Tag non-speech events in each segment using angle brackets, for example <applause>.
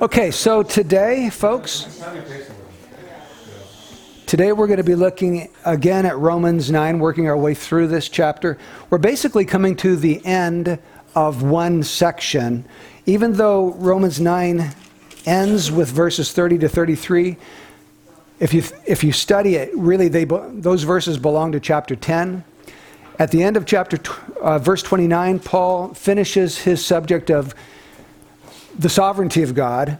Okay, so today, folks, today we're going to be looking again at Romans 9, working our way through this chapter. We're basically coming to the end of one section. Even though Romans 9 ends with verses 30 to 33, if you, if you study it, really they, those verses belong to chapter 10. At the end of chapter uh, verse 29, Paul finishes his subject of the sovereignty of God.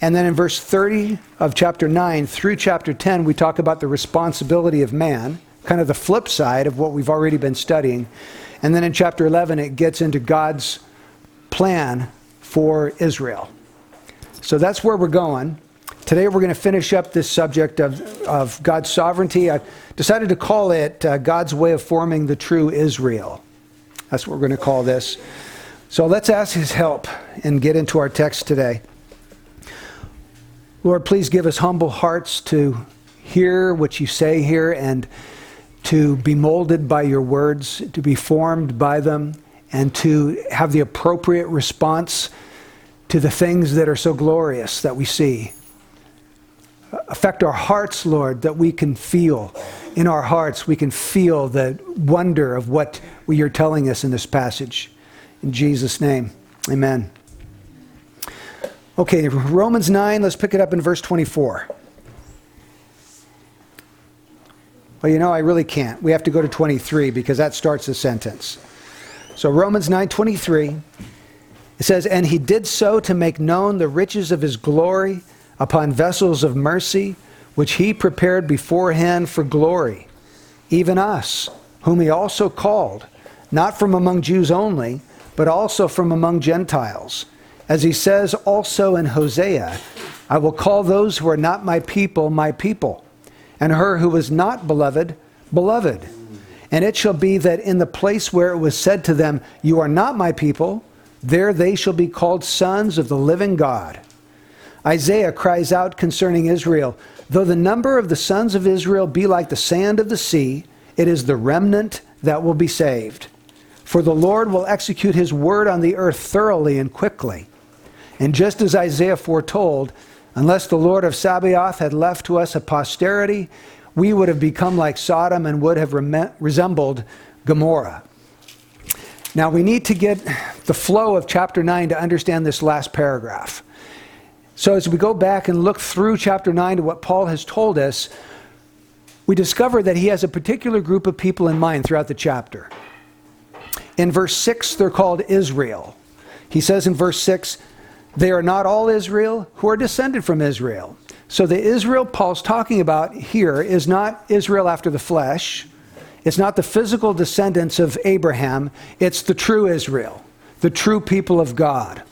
And then in verse 30 of chapter 9 through chapter 10, we talk about the responsibility of man, kind of the flip side of what we've already been studying. And then in chapter 11, it gets into God's plan for Israel. So that's where we're going. Today we're going to finish up this subject of, of God's sovereignty. I decided to call it uh, God's way of forming the true Israel. That's what we're going to call this. So let's ask His help and get into our text today. Lord, please give us humble hearts to hear what you say here and to be molded by your words, to be formed by them, and to have the appropriate response to the things that are so glorious that we see affect our hearts, Lord, that we can feel in our hearts, we can feel the wonder of what you're telling us in this passage. In Jesus' name, amen. Okay, Romans 9, let's pick it up in verse 24. Well, you know, I really can't. We have to go to 23 because that starts the sentence. So Romans 9:23 it says and he did so to make known the riches of his glory upon vessels of mercy, which he prepared beforehand for glory, even us, whom he also called, not from among Jews only, but also from among Gentiles. As he says also in Hosea, I will call those who are not my people, my people, and her who is not beloved, beloved. And it shall be that in the place where it was said to them, You are not my people, there they shall be called sons of the living God. Isaiah cries out concerning Israel Though the number of the sons of Israel be like the sand of the sea, it is the remnant that will be saved. For the Lord will execute his word on the earth thoroughly and quickly. And just as Isaiah foretold, unless the Lord of Sabaoth had left to us a posterity, we would have become like Sodom and would have rem- resembled Gomorrah. Now, we need to get the flow of chapter 9 to understand this last paragraph. So, as we go back and look through chapter 9 to what Paul has told us, we discover that he has a particular group of people in mind throughout the chapter. In verse 6, they're called Israel. He says in verse 6, they are not all Israel who are descended from Israel. So, the Israel Paul's talking about here is not Israel after the flesh, it's not the physical descendants of Abraham, it's the true Israel, the true people of God.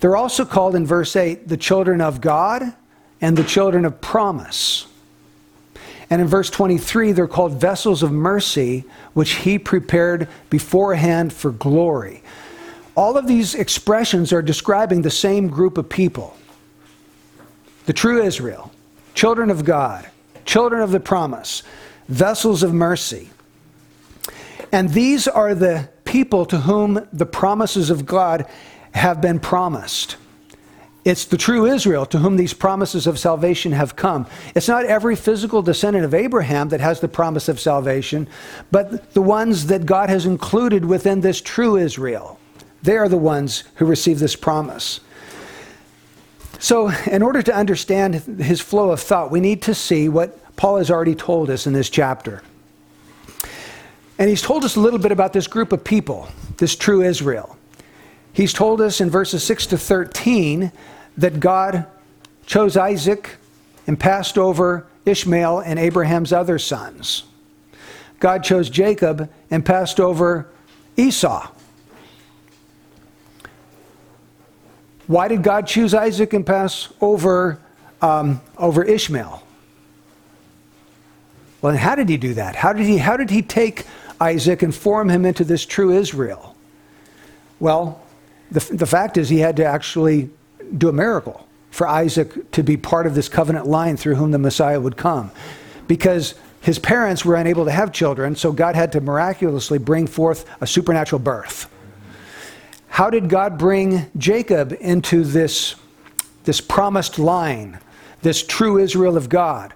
They're also called in verse 8 the children of God and the children of promise. And in verse 23, they're called vessels of mercy, which he prepared beforehand for glory. All of these expressions are describing the same group of people the true Israel, children of God, children of the promise, vessels of mercy. And these are the people to whom the promises of God have been promised. It's the true Israel to whom these promises of salvation have come. It's not every physical descendant of Abraham that has the promise of salvation, but the ones that God has included within this true Israel. They are the ones who receive this promise. So, in order to understand his flow of thought, we need to see what Paul has already told us in this chapter. And he's told us a little bit about this group of people, this true Israel. He's told us in verses 6 to 13 that God chose Isaac and passed over Ishmael and Abraham's other sons. God chose Jacob and passed over Esau. Why did God choose Isaac and pass over, um, over Ishmael? Well, how did he do that? How did he, how did he take Isaac and form him into this true Israel? Well, the, the fact is, he had to actually do a miracle for Isaac to be part of this covenant line through whom the Messiah would come. Because his parents were unable to have children, so God had to miraculously bring forth a supernatural birth. How did God bring Jacob into this, this promised line, this true Israel of God?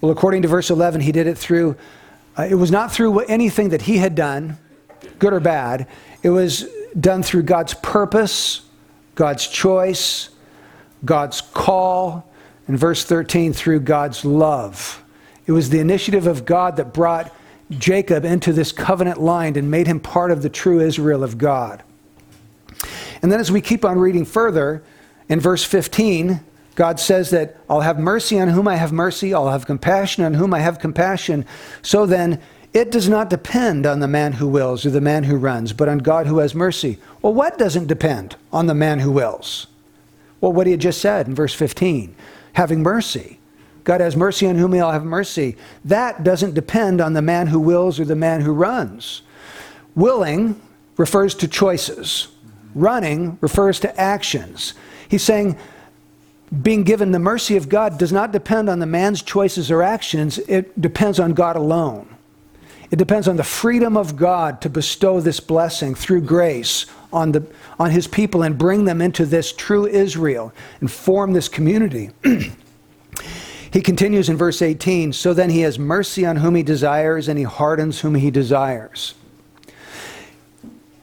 Well, according to verse 11, he did it through, uh, it was not through anything that he had done, good or bad. It was done through God's purpose, God's choice, God's call, and verse 13, through God's love. It was the initiative of God that brought Jacob into this covenant line and made him part of the true Israel of God. And then as we keep on reading further, in verse 15, God says that I'll have mercy on whom I have mercy, I'll have compassion on whom I have compassion. So then, it does not depend on the man who wills or the man who runs, but on God who has mercy. Well, what doesn't depend on the man who wills? Well, what he had just said in verse 15 having mercy. God has mercy on whom he'll have mercy. That doesn't depend on the man who wills or the man who runs. Willing refers to choices, running refers to actions. He's saying, being given the mercy of God does not depend on the man's choices or actions, it depends on God alone. It depends on the freedom of God to bestow this blessing through grace on, the, on his people and bring them into this true Israel and form this community. <clears throat> he continues in verse 18 So then he has mercy on whom he desires, and he hardens whom he desires.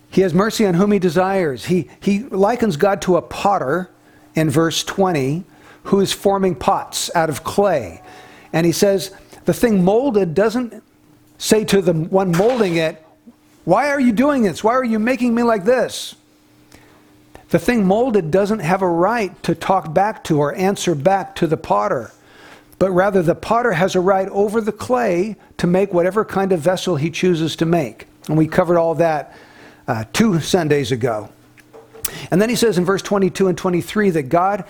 He has mercy on whom he desires. He, he likens God to a potter in verse 20 who is forming pots out of clay. And he says, the thing molded doesn't say to the one molding it, Why are you doing this? Why are you making me like this? The thing molded doesn't have a right to talk back to or answer back to the potter, but rather the potter has a right over the clay to make whatever kind of vessel he chooses to make. And we covered all that uh, two Sundays ago. And then he says in verse 22 and 23 that God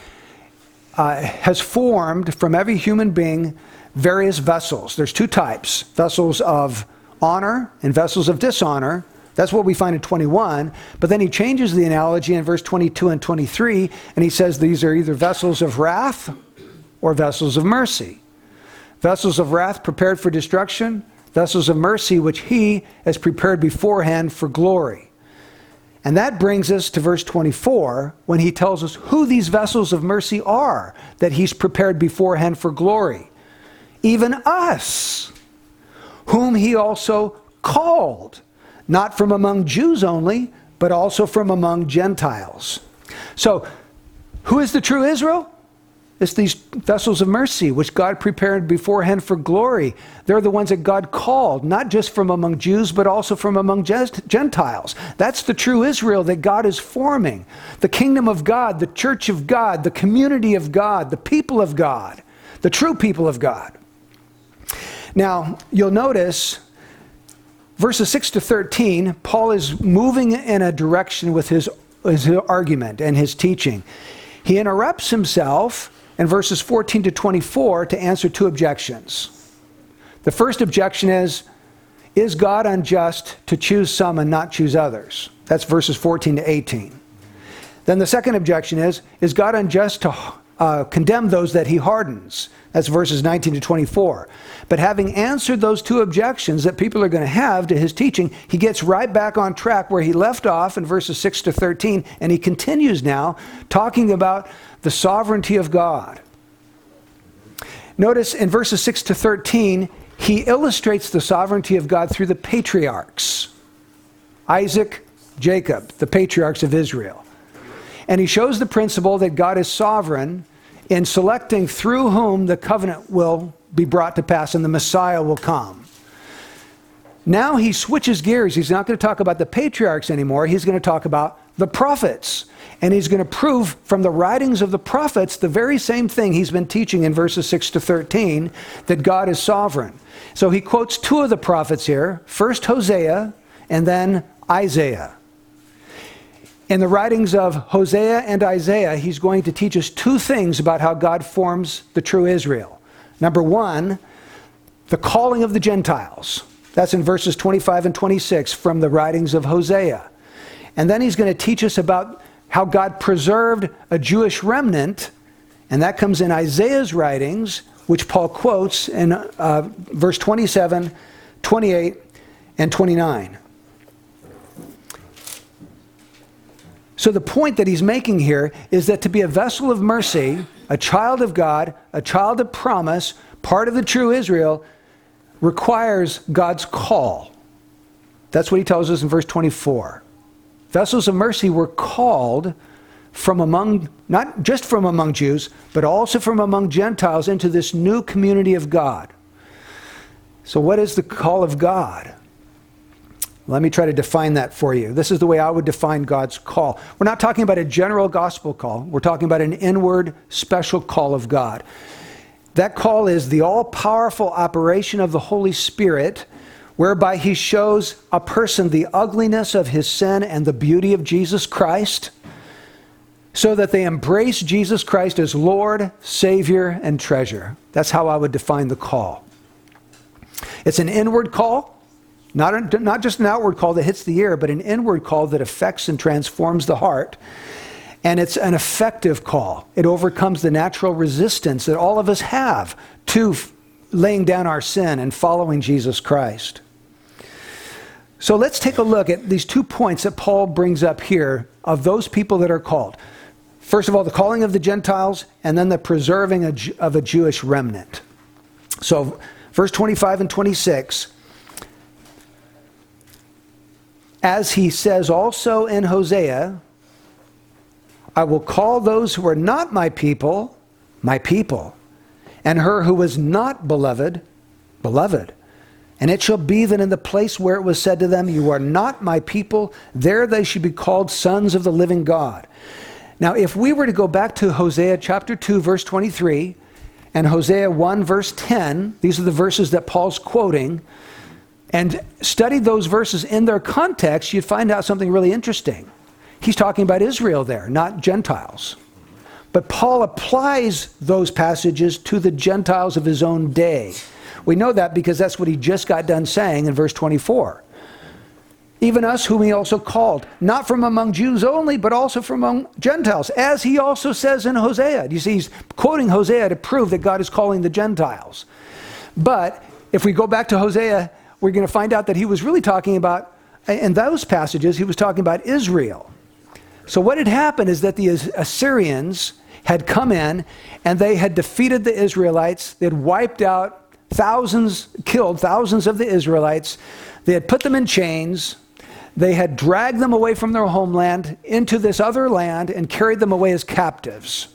uh, has formed from every human being various vessels. There's two types vessels of honor and vessels of dishonor. That's what we find in 21. But then he changes the analogy in verse 22 and 23, and he says these are either vessels of wrath or vessels of mercy. Vessels of wrath prepared for destruction, vessels of mercy which he has prepared beforehand for glory. And that brings us to verse 24 when he tells us who these vessels of mercy are that he's prepared beforehand for glory even us, whom he also called, not from among Jews only, but also from among Gentiles. So, who is the true Israel? It's these vessels of mercy, which God prepared beforehand for glory. They're the ones that God called, not just from among Jews, but also from among Gentiles. That's the true Israel that God is forming. The kingdom of God, the church of God, the community of God, the people of God, the true people of God. Now, you'll notice verses 6 to 13, Paul is moving in a direction with his, his argument and his teaching. He interrupts himself in verses 14 to 24 to answer two objections. The first objection is Is God unjust to choose some and not choose others? That's verses 14 to 18. Then the second objection is Is God unjust to uh, condemn those that he hardens? That's verses 19 to 24. But having answered those two objections that people are going to have to his teaching, he gets right back on track where he left off in verses 6 to 13, and he continues now talking about the sovereignty of God. Notice in verses 6 to 13, he illustrates the sovereignty of God through the patriarchs Isaac, Jacob, the patriarchs of Israel. And he shows the principle that God is sovereign in selecting through whom the covenant will be brought to pass and the Messiah will come. Now he switches gears. He's not going to talk about the patriarchs anymore. He's going to talk about the prophets. And he's going to prove from the writings of the prophets the very same thing he's been teaching in verses 6 to 13 that God is sovereign. So he quotes two of the prophets here first Hosea and then Isaiah. In the writings of Hosea and Isaiah, he's going to teach us two things about how God forms the true Israel. Number one, the calling of the Gentiles. That's in verses 25 and 26 from the writings of Hosea. And then he's going to teach us about how God preserved a Jewish remnant, and that comes in Isaiah's writings, which Paul quotes in uh, verse 27, 28, and 29. So the point that he's making here is that to be a vessel of mercy, a child of God, a child of promise, part of the true Israel, requires God's call. That's what he tells us in verse 24. Vessels of mercy were called from among, not just from among Jews, but also from among Gentiles into this new community of God. So, what is the call of God? Let me try to define that for you. This is the way I would define God's call. We're not talking about a general gospel call, we're talking about an inward, special call of God. That call is the all powerful operation of the Holy Spirit, whereby He shows a person the ugliness of his sin and the beauty of Jesus Christ, so that they embrace Jesus Christ as Lord, Savior, and treasure. That's how I would define the call. It's an inward call not, a, not just an outward call that hits the ear, but an inward call that affects and transforms the heart. And it's an effective call. It overcomes the natural resistance that all of us have to f- laying down our sin and following Jesus Christ. So let's take a look at these two points that Paul brings up here of those people that are called. First of all, the calling of the Gentiles, and then the preserving of a Jewish remnant. So, verse 25 and 26 as he says also in Hosea, I will call those who are not my people, my people, and her who was not beloved, beloved. And it shall be that in the place where it was said to them, You are not my people, there they should be called sons of the living God. Now, if we were to go back to Hosea chapter 2, verse 23, and Hosea 1, verse 10, these are the verses that Paul's quoting and studied those verses in their context, you'd find out something really interesting. He's talking about Israel there, not Gentiles. But Paul applies those passages to the Gentiles of his own day. We know that because that's what he just got done saying in verse 24. Even us, whom he also called, not from among Jews only, but also from among Gentiles, as he also says in Hosea. You see, he's quoting Hosea to prove that God is calling the Gentiles. But if we go back to Hosea we're going to find out that he was really talking about, in those passages, he was talking about Israel. So, what had happened is that the Assyrians had come in and they had defeated the Israelites. They had wiped out thousands, killed thousands of the Israelites. They had put them in chains. They had dragged them away from their homeland into this other land and carried them away as captives.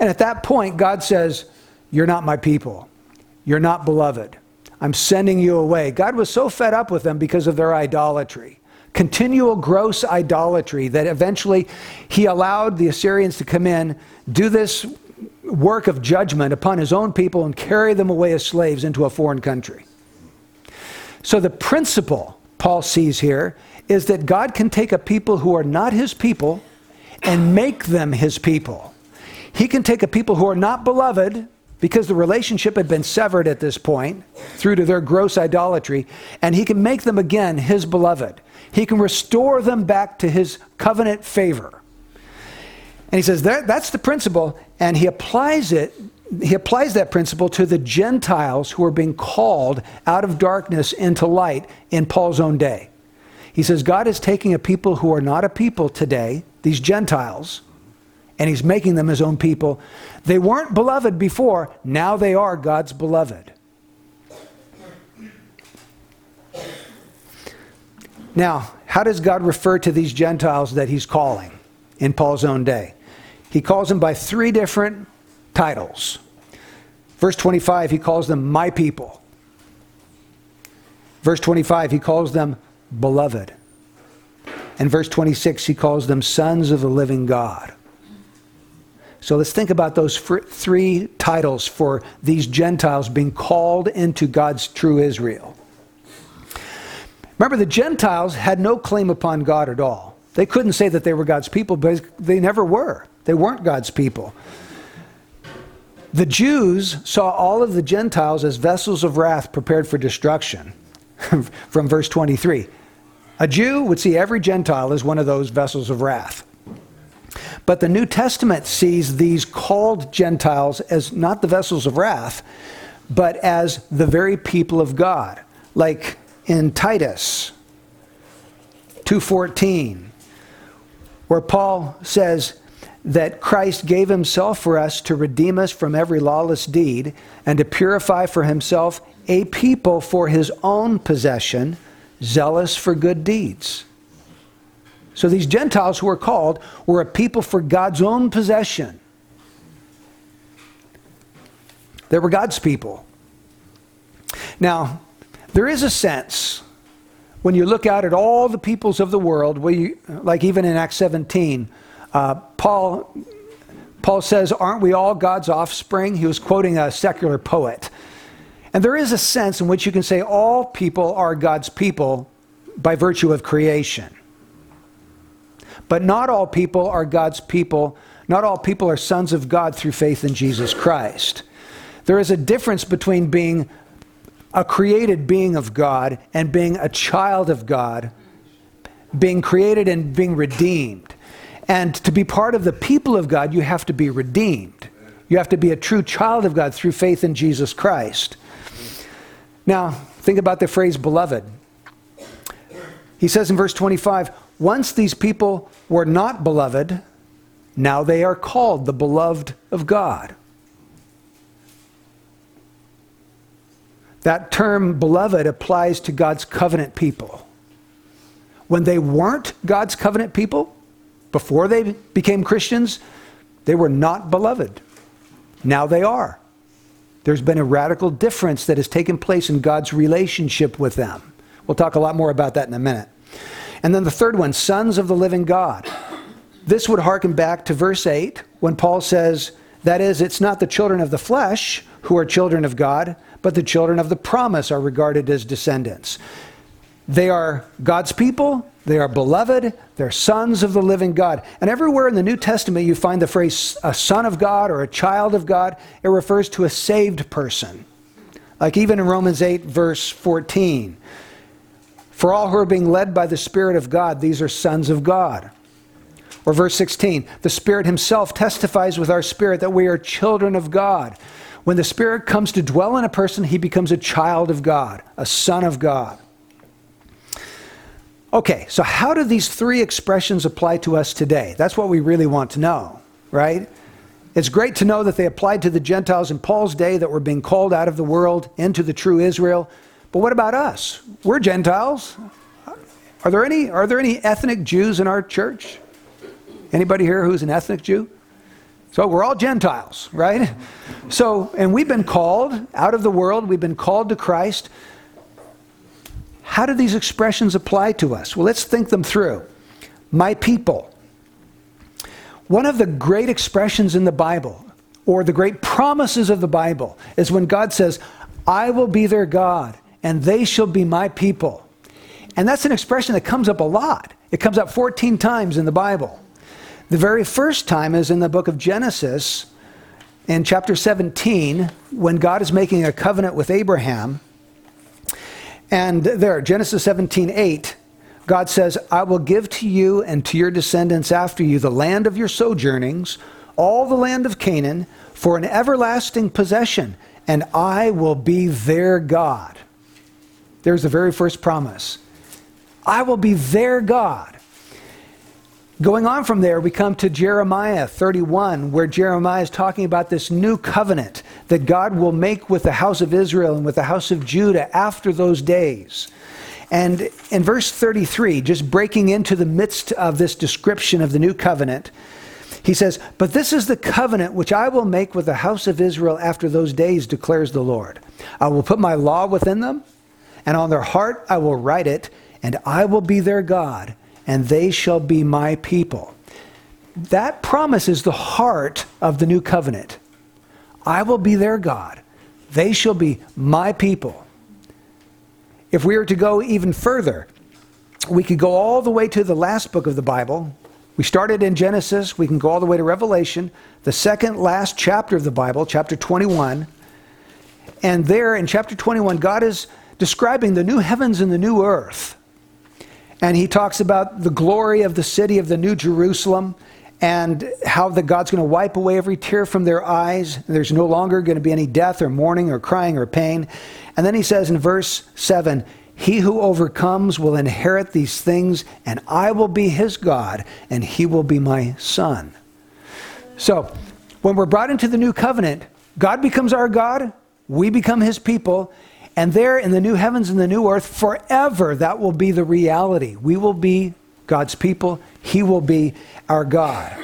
And at that point, God says, You're not my people. You're not beloved. I'm sending you away. God was so fed up with them because of their idolatry, continual gross idolatry, that eventually he allowed the Assyrians to come in, do this work of judgment upon his own people, and carry them away as slaves into a foreign country. So the principle Paul sees here is that God can take a people who are not his people and make them his people. He can take a people who are not beloved because the relationship had been severed at this point through to their gross idolatry, and he can make them again his beloved. He can restore them back to his covenant favor. And he says that, that's the principle, and he applies it. He applies that principle to the Gentiles who are being called out of darkness into light in Paul's own day. He says God is taking a people who are not a people today, these Gentiles, and he's making them his own people. They weren't beloved before, now they are God's beloved. Now, how does God refer to these Gentiles that he's calling in Paul's own day? He calls them by three different titles. Verse 25, he calls them my people. Verse 25, he calls them beloved. And verse 26, he calls them sons of the living God. So let's think about those three titles for these Gentiles being called into God's true Israel. Remember, the Gentiles had no claim upon God at all. They couldn't say that they were God's people, but they never were. They weren't God's people. The Jews saw all of the Gentiles as vessels of wrath prepared for destruction, <laughs> from verse 23. A Jew would see every Gentile as one of those vessels of wrath. But the New Testament sees these called Gentiles as not the vessels of wrath, but as the very people of God. Like in Titus 2:14, where Paul says that Christ gave himself for us to redeem us from every lawless deed and to purify for himself a people for his own possession, zealous for good deeds. So these Gentiles who were called were a people for God's own possession. They were God's people. Now, there is a sense when you look out at all the peoples of the world, we, like even in Acts 17, uh, Paul, Paul says, Aren't we all God's offspring? He was quoting a secular poet. And there is a sense in which you can say all people are God's people by virtue of creation. But not all people are God's people. Not all people are sons of God through faith in Jesus Christ. There is a difference between being a created being of God and being a child of God, being created and being redeemed. And to be part of the people of God, you have to be redeemed. You have to be a true child of God through faith in Jesus Christ. Now, think about the phrase beloved. He says in verse 25, once these people were not beloved, now they are called the beloved of God. That term beloved applies to God's covenant people. When they weren't God's covenant people, before they became Christians, they were not beloved. Now they are. There's been a radical difference that has taken place in God's relationship with them. We'll talk a lot more about that in a minute. And then the third one, sons of the living God. This would harken back to verse 8 when Paul says, That is, it's not the children of the flesh who are children of God, but the children of the promise are regarded as descendants. They are God's people, they are beloved, they're sons of the living God. And everywhere in the New Testament you find the phrase a son of God or a child of God, it refers to a saved person. Like even in Romans 8, verse 14. For all who are being led by the Spirit of God, these are sons of God. Or verse 16, the Spirit Himself testifies with our spirit that we are children of God. When the Spirit comes to dwell in a person, he becomes a child of God, a son of God. Okay, so how do these three expressions apply to us today? That's what we really want to know, right? It's great to know that they applied to the Gentiles in Paul's day that were being called out of the world into the true Israel. But what about us? We're Gentiles. Are there any, are there any ethnic Jews in our church? Anybody here who's an ethnic Jew? So we're all Gentiles, right? So, and we've been called out of the world, we've been called to Christ. How do these expressions apply to us? Well, let's think them through. My people. One of the great expressions in the Bible, or the great promises of the Bible, is when God says, I will be their God, and they shall be my people. And that's an expression that comes up a lot. It comes up 14 times in the Bible. The very first time is in the book of Genesis, in chapter 17, when God is making a covenant with Abraham. And there, Genesis 17, 8, God says, I will give to you and to your descendants after you the land of your sojournings, all the land of Canaan, for an everlasting possession, and I will be their God. There's the very first promise. I will be their God. Going on from there, we come to Jeremiah 31, where Jeremiah is talking about this new covenant that God will make with the house of Israel and with the house of Judah after those days. And in verse 33, just breaking into the midst of this description of the new covenant, he says, But this is the covenant which I will make with the house of Israel after those days, declares the Lord. I will put my law within them, and on their heart I will write it, and I will be their God and they shall be my people. That promise is the heart of the new covenant. I will be their God. They shall be my people. If we were to go even further, we could go all the way to the last book of the Bible. We started in Genesis, we can go all the way to Revelation, the second last chapter of the Bible, chapter 21. And there in chapter 21, God is describing the new heavens and the new earth. And he talks about the glory of the city of the New Jerusalem and how that God's going to wipe away every tear from their eyes. There's no longer going to be any death or mourning or crying or pain. And then he says in verse 7 He who overcomes will inherit these things, and I will be his God, and he will be my son. So, when we're brought into the new covenant, God becomes our God, we become his people, and there in the new heavens and the new earth, forever, that will be the reality. We will be God's people, he will be our God.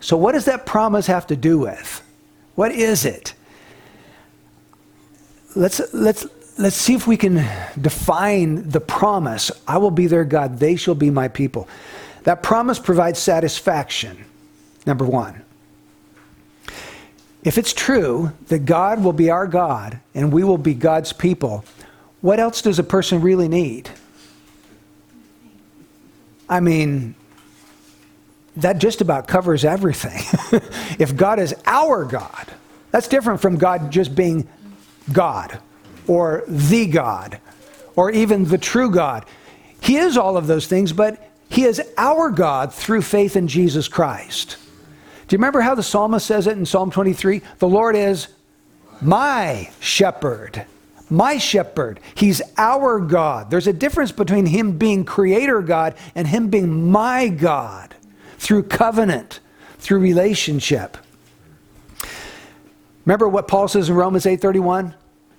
So, what does that promise have to do with? What is it? Let's, let's, let's see if we can define the promise I will be their God, they shall be my people. That promise provides satisfaction, number one. If it's true that God will be our God and we will be God's people, what else does a person really need? I mean, that just about covers everything. <laughs> if God is our God, that's different from God just being God or the God or even the true God. He is all of those things, but He is our God through faith in Jesus Christ. Do you remember how the psalmist says it in Psalm 23? The Lord is my shepherd. My shepherd. He's our God. There's a difference between Him being creator God and Him being my God through covenant, through relationship. Remember what Paul says in Romans 8:31?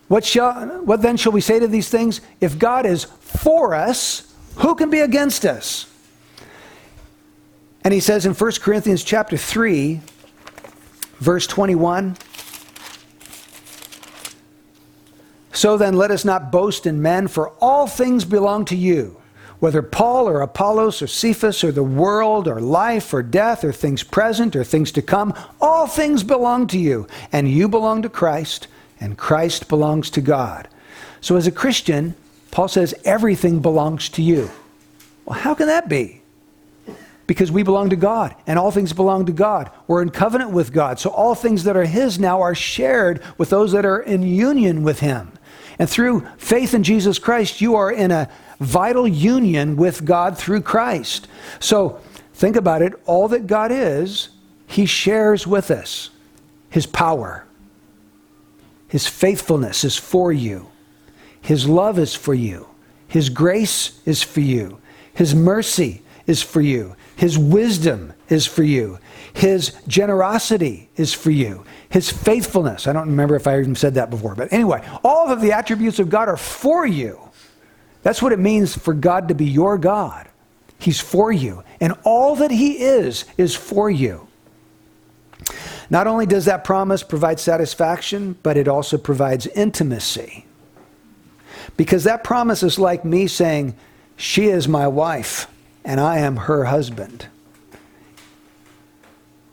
What, shall, what then shall we say to these things? If God is for us, who can be against us? And he says in 1 Corinthians chapter 3, verse 21, So then let us not boast in men, for all things belong to you whether Paul or Apollos or Cephas or the world or life or death or things present or things to come, all things belong to you, and you belong to Christ, and Christ belongs to God. So as a Christian, Paul says everything belongs to you. Well, how can that be? Because we belong to God, and all things belong to God. We're in covenant with God. So all things that are His now are shared with those that are in union with Him. And through faith in Jesus Christ, you are in a vital union with God through Christ. So think about it all that God is, He shares with us. His power, His faithfulness is for you, His love is for you, His grace is for you, His mercy is for you, His wisdom is for you, His generosity is for you. His faithfulness. I don't remember if I even said that before, but anyway, all of the attributes of God are for you. That's what it means for God to be your God. He's for you. And all that He is, is for you. Not only does that promise provide satisfaction, but it also provides intimacy. Because that promise is like me saying, She is my wife, and I am her husband.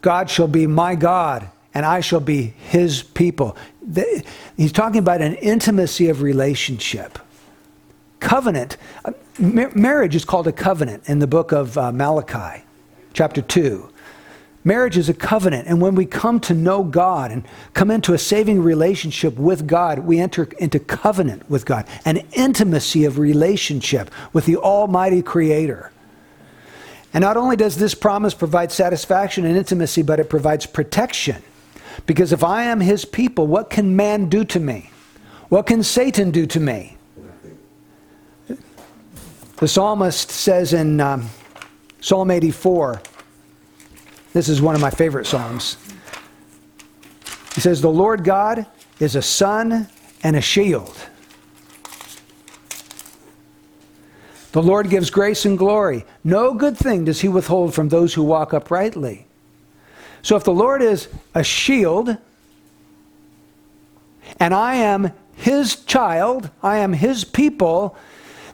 God shall be my God, and I shall be his people. He's talking about an intimacy of relationship covenant. Uh, marriage is called a covenant in the book of uh, Malachi, chapter 2. Marriage is a covenant, and when we come to know God and come into a saving relationship with God, we enter into covenant with God, an intimacy of relationship with the Almighty Creator. And not only does this promise provide satisfaction and intimacy, but it provides protection. Because if I am His people, what can man do to me? What can Satan do to me? The psalmist says in um, Psalm 84, this is one of my favorite psalms. He says, The Lord God is a sun and a shield. The Lord gives grace and glory. No good thing does he withhold from those who walk uprightly. So if the Lord is a shield, and I am his child, I am his people,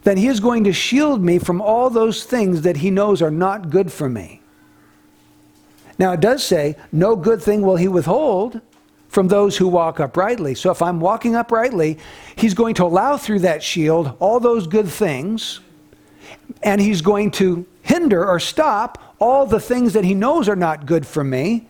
then he is going to shield me from all those things that he knows are not good for me. Now, it does say, no good thing will he withhold from those who walk uprightly. So, if I'm walking uprightly, he's going to allow through that shield all those good things, and he's going to hinder or stop all the things that he knows are not good for me.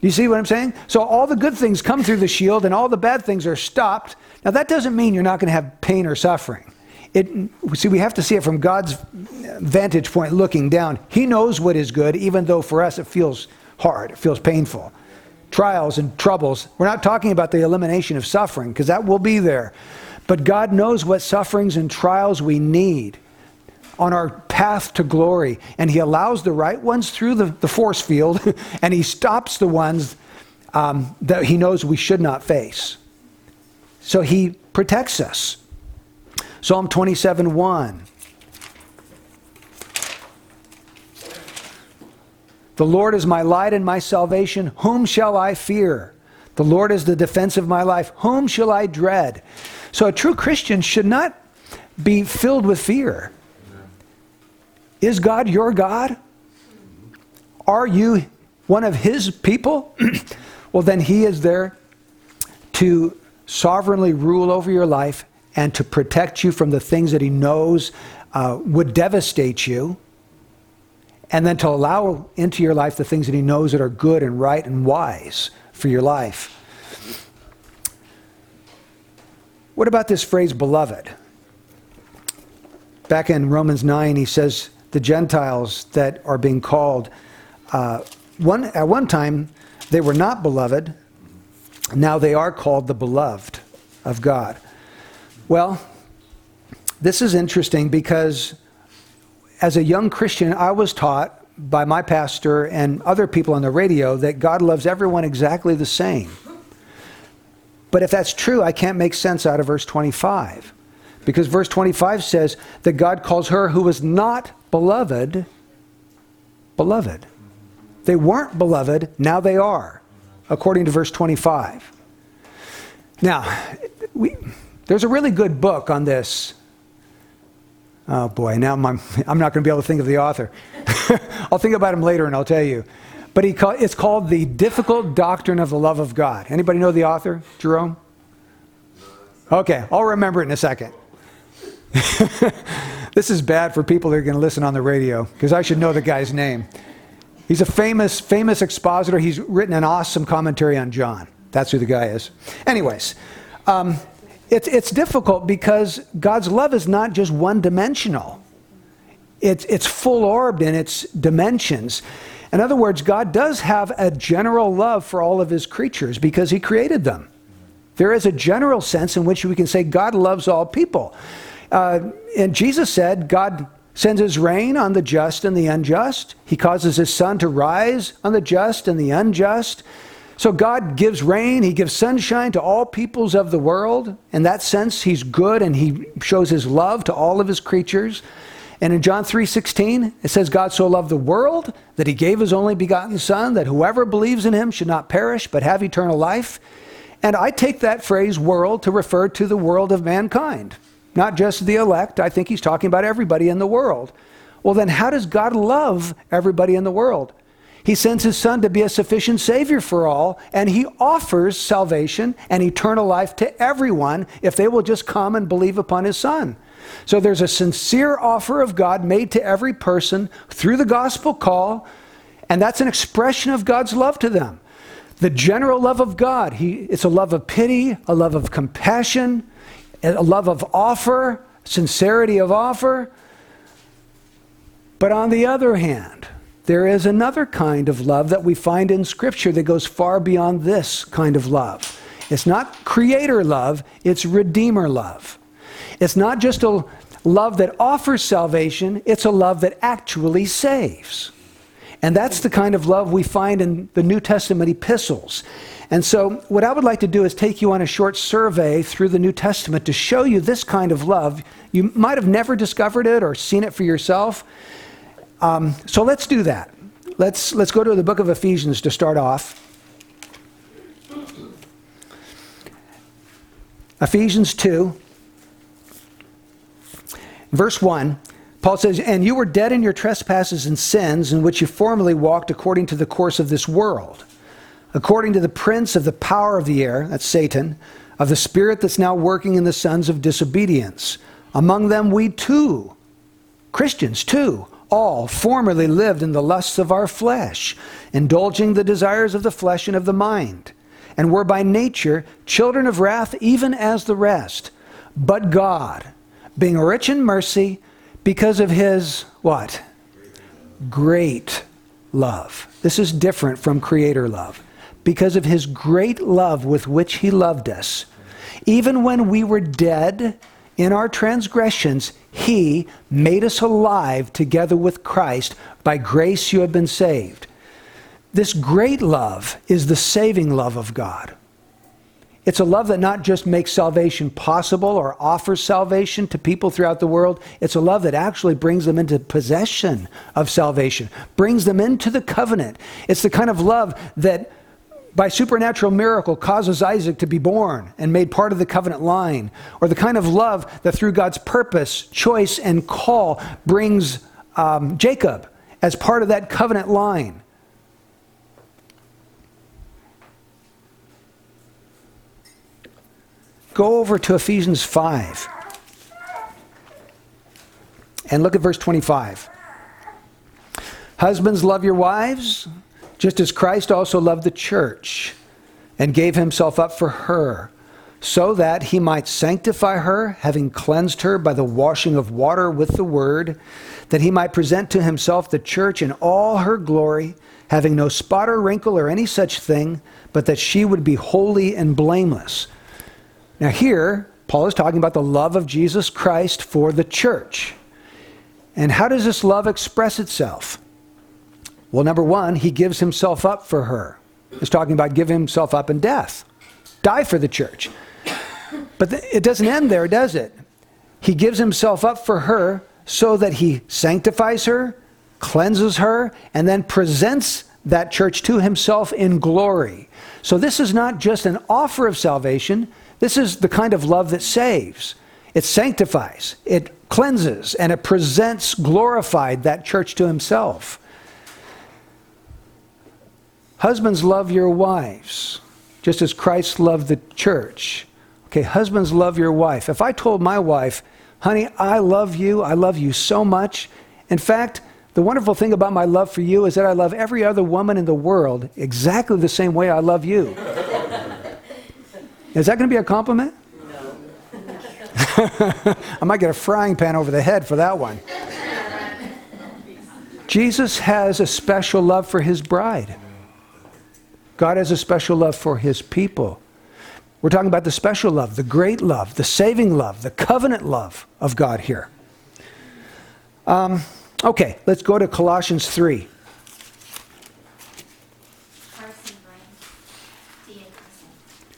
You see what I'm saying? So, all the good things come through the shield, and all the bad things are stopped now, that doesn't mean you're not going to have pain or suffering. It, see, we have to see it from God's vantage point looking down. He knows what is good, even though for us it feels hard, it feels painful. Trials and troubles. We're not talking about the elimination of suffering, because that will be there. But God knows what sufferings and trials we need on our path to glory. And He allows the right ones through the, the force field, <laughs> and He stops the ones um, that He knows we should not face. So He protects us. Psalm 27 1. The Lord is my light and my salvation. Whom shall I fear? The Lord is the defense of my life. Whom shall I dread? So a true Christian should not be filled with fear. Is God your God? Are you one of His people? <clears throat> well, then He is there to sovereignly rule over your life and to protect you from the things that He knows uh, would devastate you. And then to allow into your life the things that He knows that are good and right and wise for your life. What about this phrase, beloved? Back in Romans 9, he says, the Gentiles that are being called, uh, one, at one time, they were not beloved. Now they are called the beloved of God. Well, this is interesting because as a young Christian, I was taught by my pastor and other people on the radio that God loves everyone exactly the same. But if that's true, I can't make sense out of verse 25. Because verse 25 says that God calls her who was not beloved, beloved. They weren't beloved, now they are, according to verse 25. Now, we, there's a really good book on this. Oh boy, now I'm, I'm not going to be able to think of the author. <laughs> I'll think about him later and I'll tell you. But he call, it's called The Difficult Doctrine of the Love of God. Anybody know the author, Jerome? Okay, I'll remember it in a second. <laughs> this is bad for people that are going to listen on the radio because I should know the guy's name. He's a famous, famous expositor. He's written an awesome commentary on John. That's who the guy is. Anyways, um, it's, it's difficult because God's love is not just one dimensional, it's, it's full orbed in its dimensions. In other words, God does have a general love for all of his creatures because he created them. There is a general sense in which we can say God loves all people. Uh, and Jesus said, God sends his rain on the just and the unjust. He causes his sun to rise on the just and the unjust. So God gives rain, he gives sunshine to all peoples of the world. In that sense, he's good and he shows his love to all of his creatures. And in John 3:16, it says God so loved the world that he gave his only begotten son that whoever believes in him should not perish but have eternal life. And I take that phrase world to refer to the world of mankind, not just the elect. I think he's talking about everybody in the world. Well, then how does God love everybody in the world? He sends his son to be a sufficient savior for all, and he offers salvation and eternal life to everyone if they will just come and believe upon his son. So there's a sincere offer of God made to every person through the gospel call, and that's an expression of God's love to them. The general love of God, he, it's a love of pity, a love of compassion, a love of offer, sincerity of offer. But on the other hand, there is another kind of love that we find in Scripture that goes far beyond this kind of love. It's not creator love, it's redeemer love. It's not just a love that offers salvation, it's a love that actually saves. And that's the kind of love we find in the New Testament epistles. And so, what I would like to do is take you on a short survey through the New Testament to show you this kind of love. You might have never discovered it or seen it for yourself. Um, so, let's do that. Let's, let's go to the book of Ephesians to start off. Ephesians 2. Verse 1, Paul says, And you were dead in your trespasses and sins, in which you formerly walked according to the course of this world, according to the prince of the power of the air, that's Satan, of the spirit that's now working in the sons of disobedience. Among them, we too, Christians too, all formerly lived in the lusts of our flesh, indulging the desires of the flesh and of the mind, and were by nature children of wrath, even as the rest. But God, being rich in mercy because of his what? Great love. This is different from creator love. Because of his great love with which he loved us, Even when we were dead in our transgressions, he made us alive together with Christ. By grace you have been saved. This great love is the saving love of God. It's a love that not just makes salvation possible or offers salvation to people throughout the world, it's a love that actually brings them into possession of salvation, brings them into the covenant. It's the kind of love that by supernatural miracle causes Isaac to be born and made part of the covenant line, or the kind of love that through God's purpose, choice, and call brings um, Jacob as part of that covenant line. Go over to Ephesians 5 and look at verse 25. Husbands, love your wives, just as Christ also loved the church and gave himself up for her, so that he might sanctify her, having cleansed her by the washing of water with the word, that he might present to himself the church in all her glory, having no spot or wrinkle or any such thing, but that she would be holy and blameless. Now, here, Paul is talking about the love of Jesus Christ for the church. And how does this love express itself? Well, number one, he gives himself up for her. He's talking about giving himself up in death, die for the church. But it doesn't end there, does it? He gives himself up for her so that he sanctifies her, cleanses her, and then presents that church to himself in glory. So this is not just an offer of salvation, this is the kind of love that saves. It sanctifies, it cleanses, and it presents glorified that church to himself. Husbands, love your wives, just as Christ loved the church. Okay, husbands, love your wife. If I told my wife, honey, I love you, I love you so much. In fact, the wonderful thing about my love for you is that I love every other woman in the world exactly the same way I love you. Is that going to be a compliment? No. <laughs> I might get a frying pan over the head for that one. Jesus has a special love for his bride. God has a special love for his people. We're talking about the special love, the great love, the saving love, the covenant love of God here. Um, okay, let's go to Colossians 3.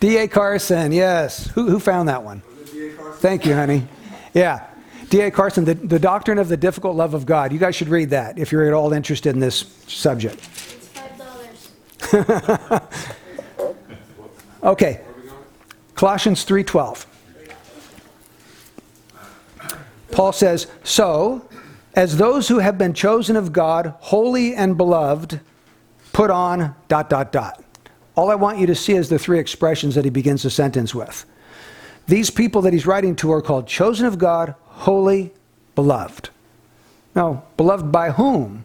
D.A. Carson, yes. Who, who found that one? Thank you, honey. Yeah. D.A. Carson, the, the Doctrine of the Difficult Love of God. You guys should read that if you're at all interested in this subject. It's <laughs> $5. okay. Colossians 3:12. Paul says, "So, as those who have been chosen of God, holy and beloved, put on dot dot dot." All I want you to see is the three expressions that he begins the sentence with. These people that he's writing to are called chosen of God, holy, beloved. Now, beloved by whom?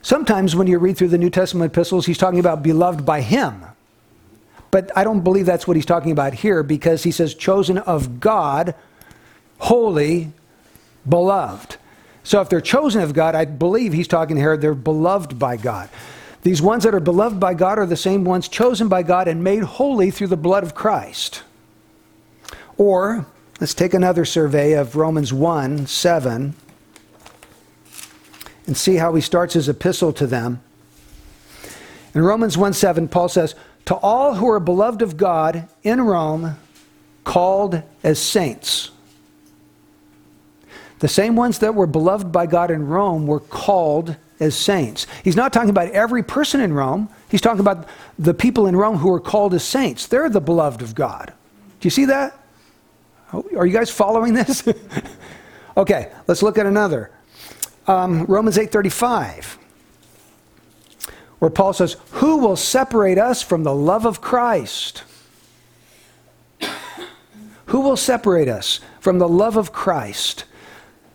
Sometimes when you read through the New Testament epistles, he's talking about beloved by him. But I don't believe that's what he's talking about here because he says chosen of God, holy, beloved. So if they're chosen of God, I believe he's talking here, they're beloved by God. These ones that are beloved by God are the same ones chosen by God and made holy through the blood of Christ. Or, let's take another survey of Romans 1 7 and see how he starts his epistle to them. In Romans 1 7, Paul says, To all who are beloved of God in Rome, called as saints. The same ones that were beloved by God in Rome were called as saints. He's not talking about every person in Rome. He's talking about the people in Rome who are called as saints. They're the beloved of God. Do you see that? Oh, are you guys following this? <laughs> okay, let's look at another. Um, Romans 8:35, where Paul says, "Who will separate us from the love of Christ?" Who will separate us from the love of Christ?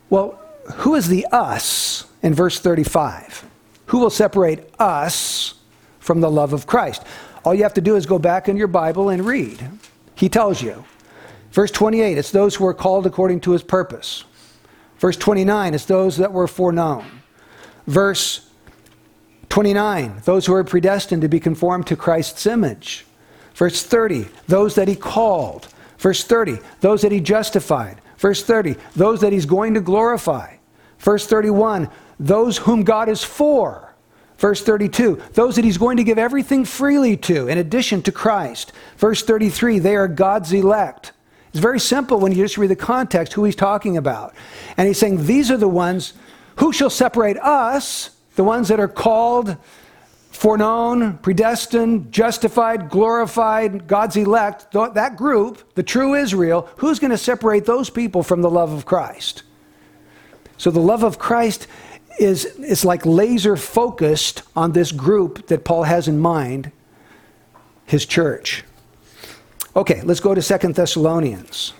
Well, who is the us? In verse 35. Who will separate us from the love of Christ? All you have to do is go back in your Bible and read. He tells you. Verse 28, it's those who are called according to his purpose. Verse 29, it's those that were foreknown. Verse 29, those who are predestined to be conformed to Christ's image. Verse 30, those that he called. Verse 30, those that he justified. Verse 30, those that he's going to glorify. Verse 31, those whom God is for. Verse 32, those that he's going to give everything freely to, in addition to Christ. Verse 33, they are God's elect. It's very simple when you just read the context who he's talking about. And he's saying, These are the ones who shall separate us, the ones that are called, foreknown, predestined, justified, glorified, God's elect, that group, the true Israel, who's going to separate those people from the love of Christ? So the love of Christ is, is like laser focused on this group that Paul has in mind, his church. Okay, let's go to Second Thessalonians.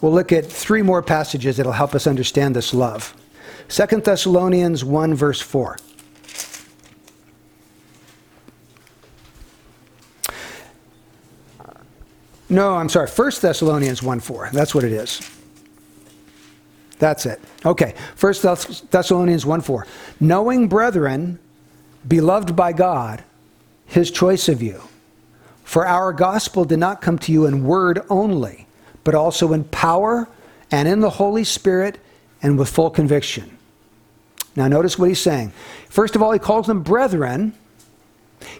We'll look at three more passages that'll help us understand this love. Second Thessalonians 1, verse 4. No, I'm sorry, First Thessalonians 1 4. That's what it is. That's it. Okay, First Thessalonians 1 4. Knowing, brethren, beloved by God, his choice of you for our gospel did not come to you in word only, but also in power and in the Holy Spirit and with full conviction. Now, notice what he's saying. First of all, he calls them brethren.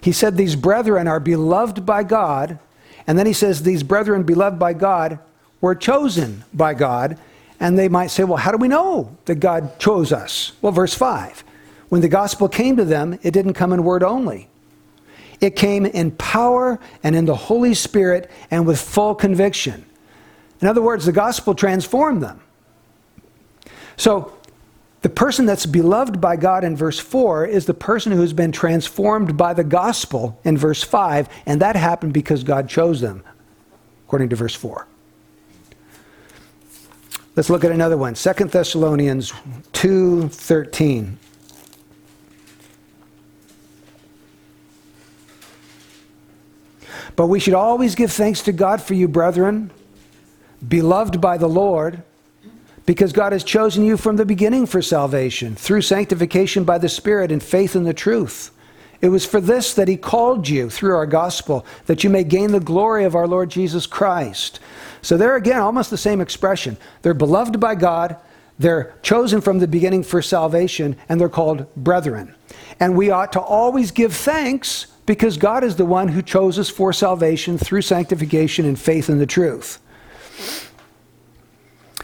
He said these brethren are beloved by God. And then he says these brethren, beloved by God, were chosen by God. And they might say, well, how do we know that God chose us? Well, verse 5. When the gospel came to them, it didn't come in word only, it came in power and in the Holy Spirit and with full conviction. In other words, the gospel transformed them. So, the person that's beloved by God in verse 4 is the person who's been transformed by the gospel in verse 5, and that happened because God chose them, according to verse 4. Let's look at another one. 2 Thessalonians 2:13. But we should always give thanks to God for you, brethren, beloved by the Lord, because God has chosen you from the beginning for salvation, through sanctification by the Spirit and faith in the truth. It was for this that He called you through our gospel, that you may gain the glory of our Lord Jesus Christ. So, there again, almost the same expression. They're beloved by God, they're chosen from the beginning for salvation, and they're called brethren. And we ought to always give thanks because God is the one who chose us for salvation through sanctification and faith in the truth.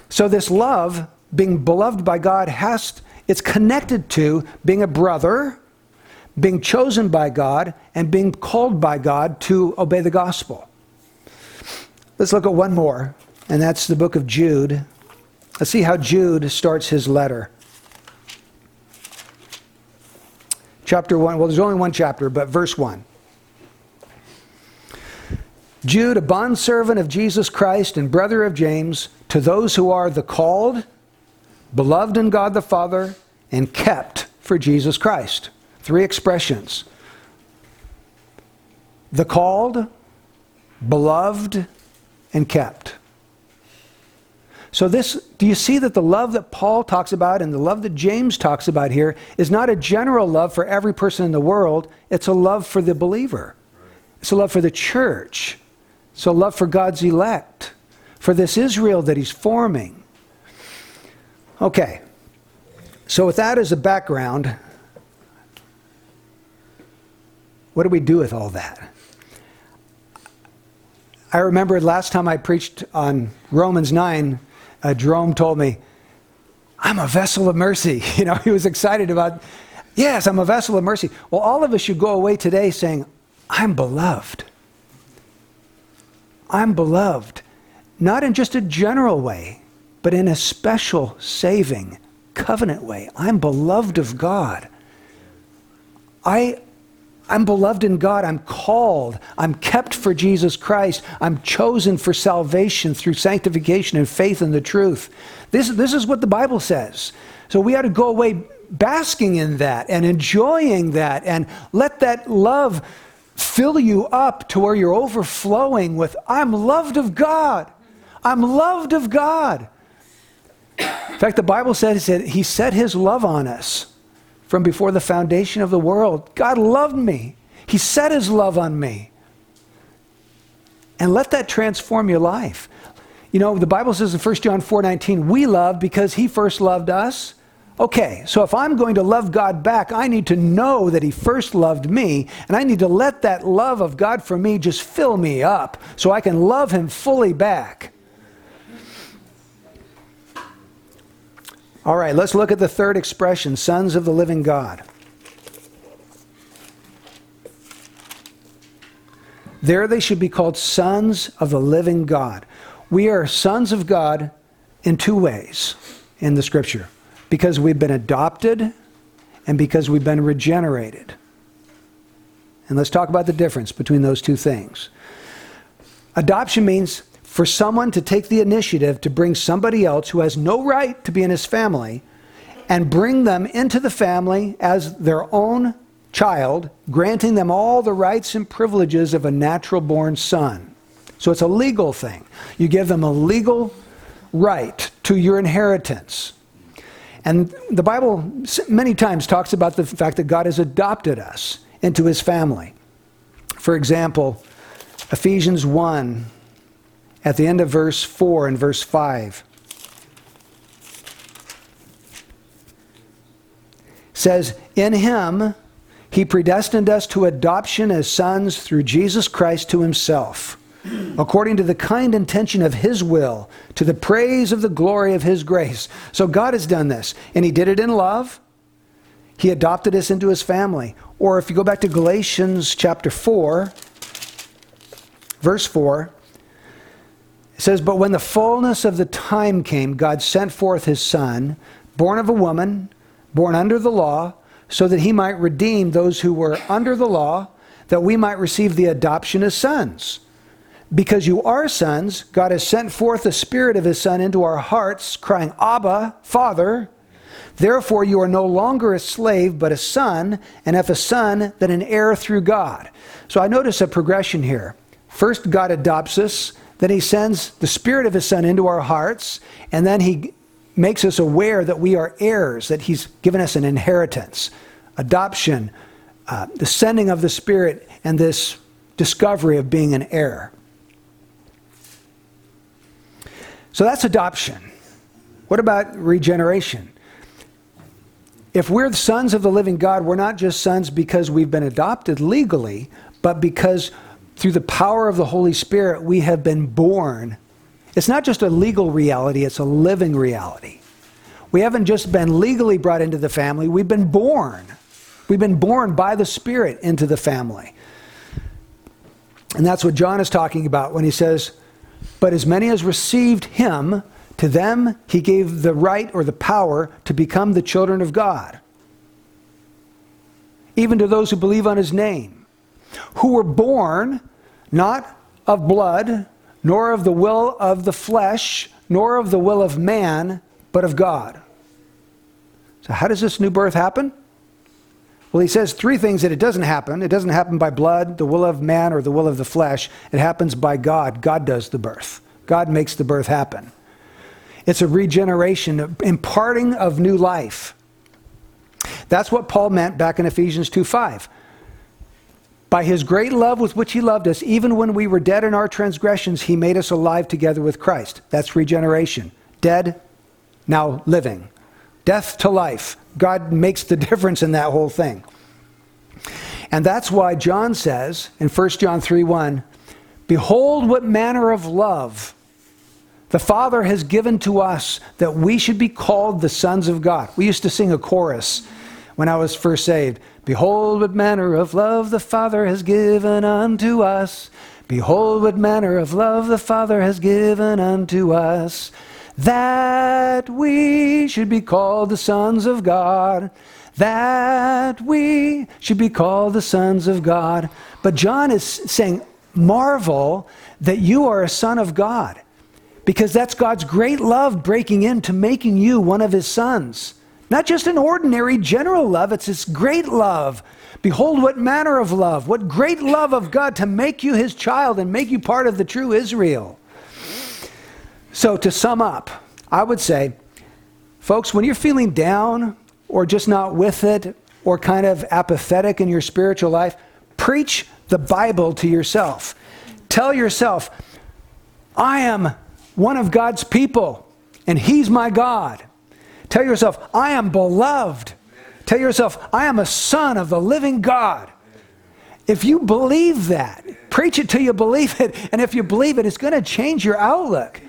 So this love, being beloved by God, has it's connected to being a brother, being chosen by God, and being called by God to obey the gospel. Let's look at one more, and that's the book of Jude. Let's see how Jude starts his letter. chapter 1. Well, there's only one chapter, but verse 1. Jude, a bondservant of Jesus Christ and brother of James, to those who are the called, beloved in God the Father, and kept for Jesus Christ. Three expressions the called, beloved, and kept. So, this, do you see that the love that Paul talks about and the love that James talks about here is not a general love for every person in the world, it's a love for the believer. It's a love for the church. It's a love for God's elect, for this Israel that he's forming. Okay, so with that as a background, what do we do with all that? I remember last time I preached on Romans 9 uh, Jerome told me, I'm a vessel of mercy. <laughs> You know, he was excited about, yes, I'm a vessel of mercy. Well, all of us should go away today saying, I'm beloved. I'm beloved. Not in just a general way, but in a special, saving, covenant way. I'm beloved of God. I I'm beloved in God. I'm called. I'm kept for Jesus Christ. I'm chosen for salvation through sanctification and faith in the truth. This, this is what the Bible says. So we ought to go away basking in that and enjoying that and let that love fill you up to where you're overflowing with, I'm loved of God. I'm loved of God. In fact, the Bible says that He set His love on us from before the foundation of the world. God loved me, He set His love on me. and let that transform your life. You know, the Bible says in 1 John 4:19, "We love because he first loved us." Okay, so if I'm going to love God back, I need to know that he first loved me, and I need to let that love of God for me just fill me up so I can love him fully back. All right, let's look at the third expression, sons of the living God. There they should be called sons of the living God. We are sons of God in two ways in the scripture because we've been adopted and because we've been regenerated. And let's talk about the difference between those two things. Adoption means for someone to take the initiative to bring somebody else who has no right to be in his family and bring them into the family as their own child, granting them all the rights and privileges of a natural born son. So it's a legal thing. You give them a legal right to your inheritance. And the Bible many times talks about the fact that God has adopted us into his family. For example, Ephesians 1, at the end of verse 4 and verse 5, says, In him he predestined us to adoption as sons through Jesus Christ to himself, according to the kind intention of his will, to the praise of the glory of his grace. So God has done this, and he did it in love. He adopted us into his family. Or if you go back to Galatians chapter 4, verse 4, it says, But when the fullness of the time came, God sent forth his Son, born of a woman, born under the law so that he might redeem those who were under the law, that we might receive the adoption as sons. Because you are sons, God has sent forth the Spirit of His Son into our hearts, crying, Abba, Father. Therefore, you are no longer a slave, but a son, and if a son, then an heir through God. So I notice a progression here. First, God adopts us, then He sends the Spirit of His Son into our hearts, and then He makes us aware that we are heirs, that He's given us an inheritance, adoption, uh, the sending of the Spirit, and this discovery of being an heir. So that's adoption. What about regeneration? If we're the sons of the living God, we're not just sons because we've been adopted legally, but because through the power of the Holy Spirit, we have been born it's not just a legal reality, it's a living reality. We haven't just been legally brought into the family, we've been born. We've been born by the Spirit into the family. And that's what John is talking about when he says, But as many as received him, to them he gave the right or the power to become the children of God. Even to those who believe on his name, who were born not of blood, nor of the will of the flesh, nor of the will of man, but of God. So, how does this new birth happen? Well, he says three things that it doesn't happen. It doesn't happen by blood, the will of man, or the will of the flesh. It happens by God. God does the birth, God makes the birth happen. It's a regeneration, imparting of new life. That's what Paul meant back in Ephesians 2 5. By his great love with which he loved us, even when we were dead in our transgressions, he made us alive together with Christ. That's regeneration. Dead, now living. Death to life. God makes the <laughs> difference in that whole thing. And that's why John says in 1 John 3 1, Behold, what manner of love the Father has given to us that we should be called the sons of God. We used to sing a chorus when I was first saved. Behold, what manner of love the Father has given unto us. Behold, what manner of love the Father has given unto us, that we should be called the sons of God. That we should be called the sons of God. But John is saying, marvel that you are a son of God, because that's God's great love breaking into making you one of his sons. Not just an ordinary general love, it's this great love. Behold, what manner of love, what great love of God to make you his child and make you part of the true Israel. So, to sum up, I would say, folks, when you're feeling down or just not with it or kind of apathetic in your spiritual life, preach the Bible to yourself. Tell yourself, I am one of God's people, and He's my God. Tell yourself, I am beloved. Tell yourself, I am a son of the living God. If you believe that, preach it till you believe it. And if you believe it, it's going to change your outlook.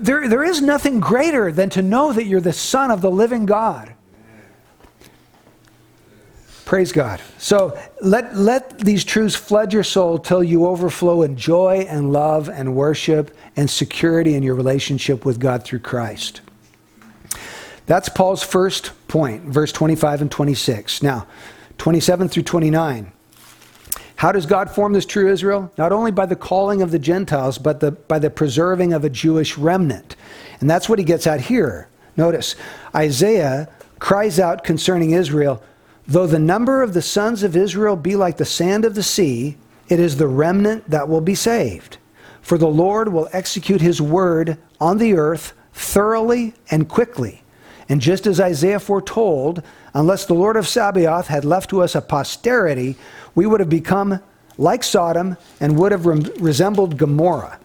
There, there is nothing greater than to know that you're the son of the living God. Praise God. So let, let these truths flood your soul till you overflow in joy and love and worship and security in your relationship with God through Christ. That's Paul's first point, verse 25 and 26. Now, 27 through 29. How does God form this true Israel? Not only by the calling of the Gentiles, but the, by the preserving of a Jewish remnant. And that's what he gets at here. Notice, Isaiah cries out concerning Israel Though the number of the sons of Israel be like the sand of the sea, it is the remnant that will be saved. For the Lord will execute his word on the earth thoroughly and quickly. And just as Isaiah foretold, unless the Lord of Sabaoth had left to us a posterity, we would have become like Sodom and would have re- resembled Gomorrah.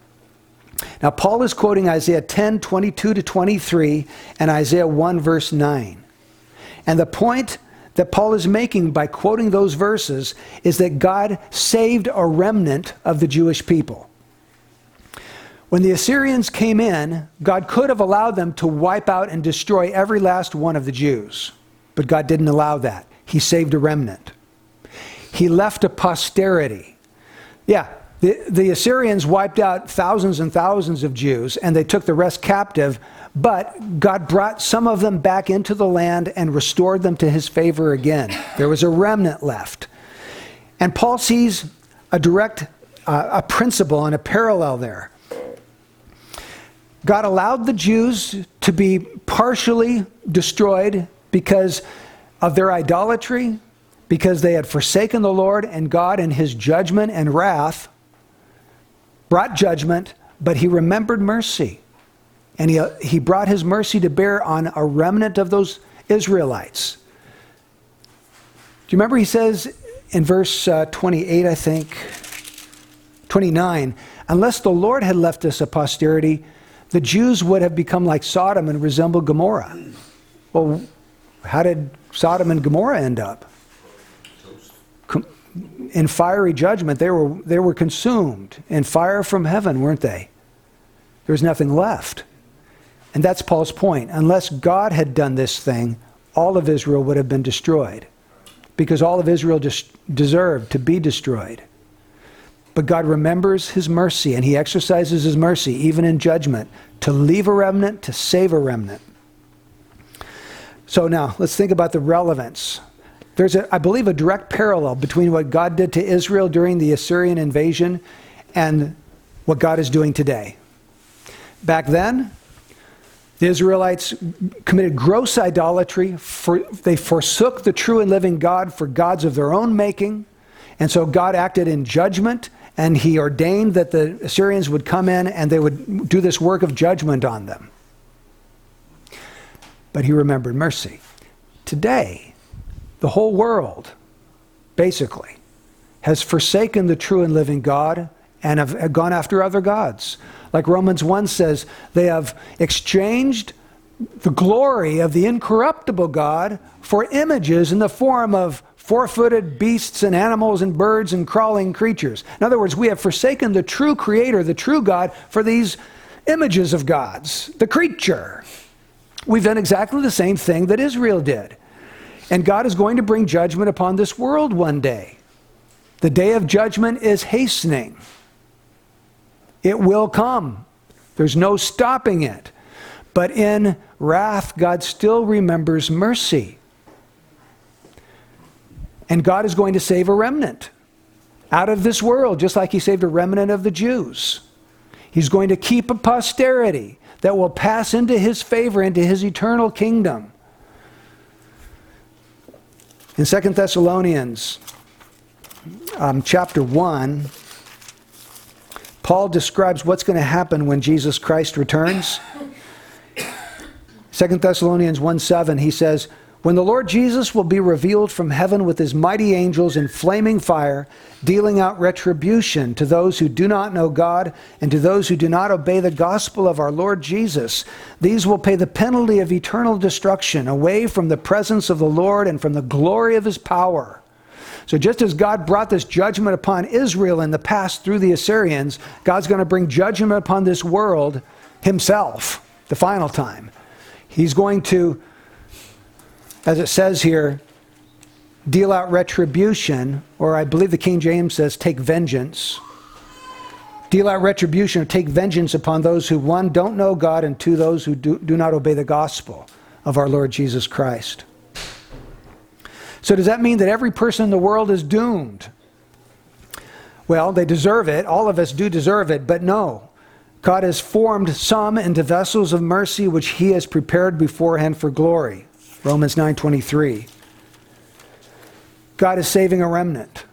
Now, Paul is quoting Isaiah 10 22 to 23 and Isaiah 1 verse 9. And the point that Paul is making by quoting those verses is that God saved a remnant of the Jewish people. When the Assyrians came in, God could have allowed them to wipe out and destroy every last one of the Jews. But God didn't allow that. He saved a remnant. He left a posterity. Yeah, the, the Assyrians wiped out thousands and thousands of Jews, and they took the rest captive, but God brought some of them back into the land and restored them to his favor again. There was a remnant left. And Paul sees a direct uh, a principle and a parallel there. God allowed the Jews to be partially destroyed because of their idolatry, because they had forsaken the Lord and God in his judgment and wrath, brought judgment, but he remembered mercy. And he, he brought his mercy to bear on a remnant of those Israelites. Do you remember he says in verse uh, 28, I think, 29, unless the Lord had left us a posterity, the Jews would have become like Sodom and resembled Gomorrah. Well, how did Sodom and Gomorrah end up? In fiery judgment, they were, they were consumed in fire from heaven, weren't they? There was nothing left. And that's Paul's point. Unless God had done this thing, all of Israel would have been destroyed because all of Israel just deserved to be destroyed. But God remembers his mercy and he exercises his mercy even in judgment to leave a remnant, to save a remnant. So now let's think about the relevance. There's, a, I believe, a direct parallel between what God did to Israel during the Assyrian invasion and what God is doing today. Back then, the Israelites committed gross idolatry. For, they forsook the true and living God for gods of their own making. And so God acted in judgment, and he ordained that the Assyrians would come in and they would do this work of judgment on them. But he remembered mercy. Today, the whole world, basically, has forsaken the true and living God and have gone after other gods. Like Romans 1 says, they have exchanged the glory of the incorruptible God for images in the form of four footed beasts and animals and birds and crawling creatures. In other words, we have forsaken the true Creator, the true God, for these images of gods, the creature. We've done exactly the same thing that Israel did. And God is going to bring judgment upon this world one day. The day of judgment is hastening. It will come. There's no stopping it. But in wrath, God still remembers mercy. And God is going to save a remnant out of this world, just like He saved a remnant of the Jews. He's going to keep a posterity that will pass into His favor, into His eternal kingdom. In 2 Thessalonians um, chapter 1, Paul describes what's going to happen when Jesus Christ returns. 2 Thessalonians 1 7, he says, when the Lord Jesus will be revealed from heaven with his mighty angels in flaming fire, dealing out retribution to those who do not know God and to those who do not obey the gospel of our Lord Jesus. These will pay the penalty of eternal destruction away from the presence of the Lord and from the glory of his power. So, just as God brought this judgment upon Israel in the past through the Assyrians, God's going to bring judgment upon this world himself, the final time. He's going to as it says here, deal out retribution, or I believe the King James says, take vengeance. Deal out retribution or take vengeance upon those who, one, don't know God, and two, those who do, do not obey the gospel of our Lord Jesus Christ. So, does that mean that every person in the world is doomed? Well, they deserve it. All of us do deserve it, but no. God has formed some into vessels of mercy which he has prepared beforehand for glory. Romans 9:23. God is saving a remnant.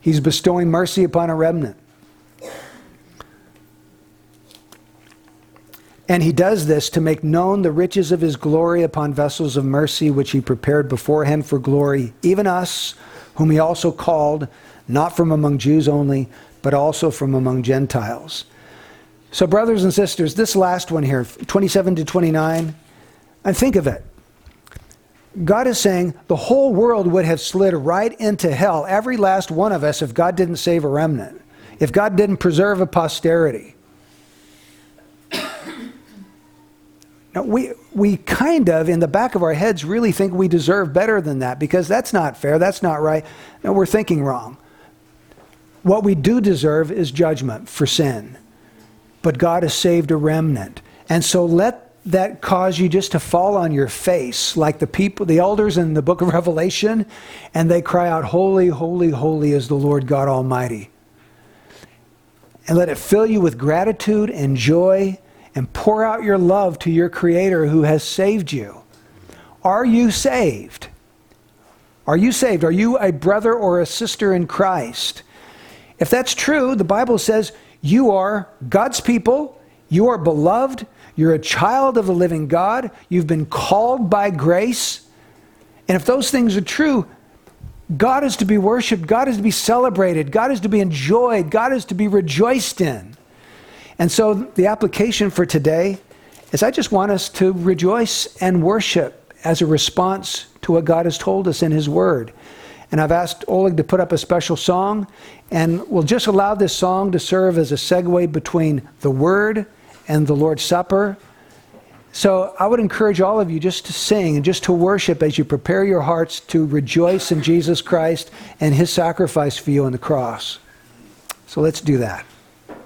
He's bestowing mercy upon a remnant. And he does this to make known the riches of his glory upon vessels of mercy, which he prepared beforehand for glory, even us, whom he also called, not from among Jews only, but also from among Gentiles. So, brothers and sisters, this last one here, 27 to 29, and think of it. God is saying the whole world would have slid right into hell, every last one of us, if God didn't save a remnant, if God didn't preserve a posterity. Now, we, we kind of, in the back of our heads, really think we deserve better than that because that's not fair, that's not right. No, we're thinking wrong. What we do deserve is judgment for sin. But God has saved a remnant. And so let that cause you just to fall on your face like the people the elders in the book of <laughs> revelation and they cry out holy holy holy is the lord god almighty. And let it fill you with gratitude and joy and pour out your love to your creator who has saved you. Are you saved? Are you saved? Are you a brother or a sister in christ? If that's true the bible says you are god's people you are beloved you're a child of the living God. You've been called by grace. And if those things are true, God is to be worshiped, God is to be celebrated, God is to be enjoyed, God is to be rejoiced in. And so the application for today is I just want us to rejoice and worship as a response to what God has told us in His Word. And I've asked Oleg to put up a special song, and we'll just allow this song to serve as a segue between the Word and the Lord's Supper. So I would encourage all of you just to sing and just to worship as you prepare your hearts to rejoice in Jesus Christ and his sacrifice for you on the cross. So let's do that.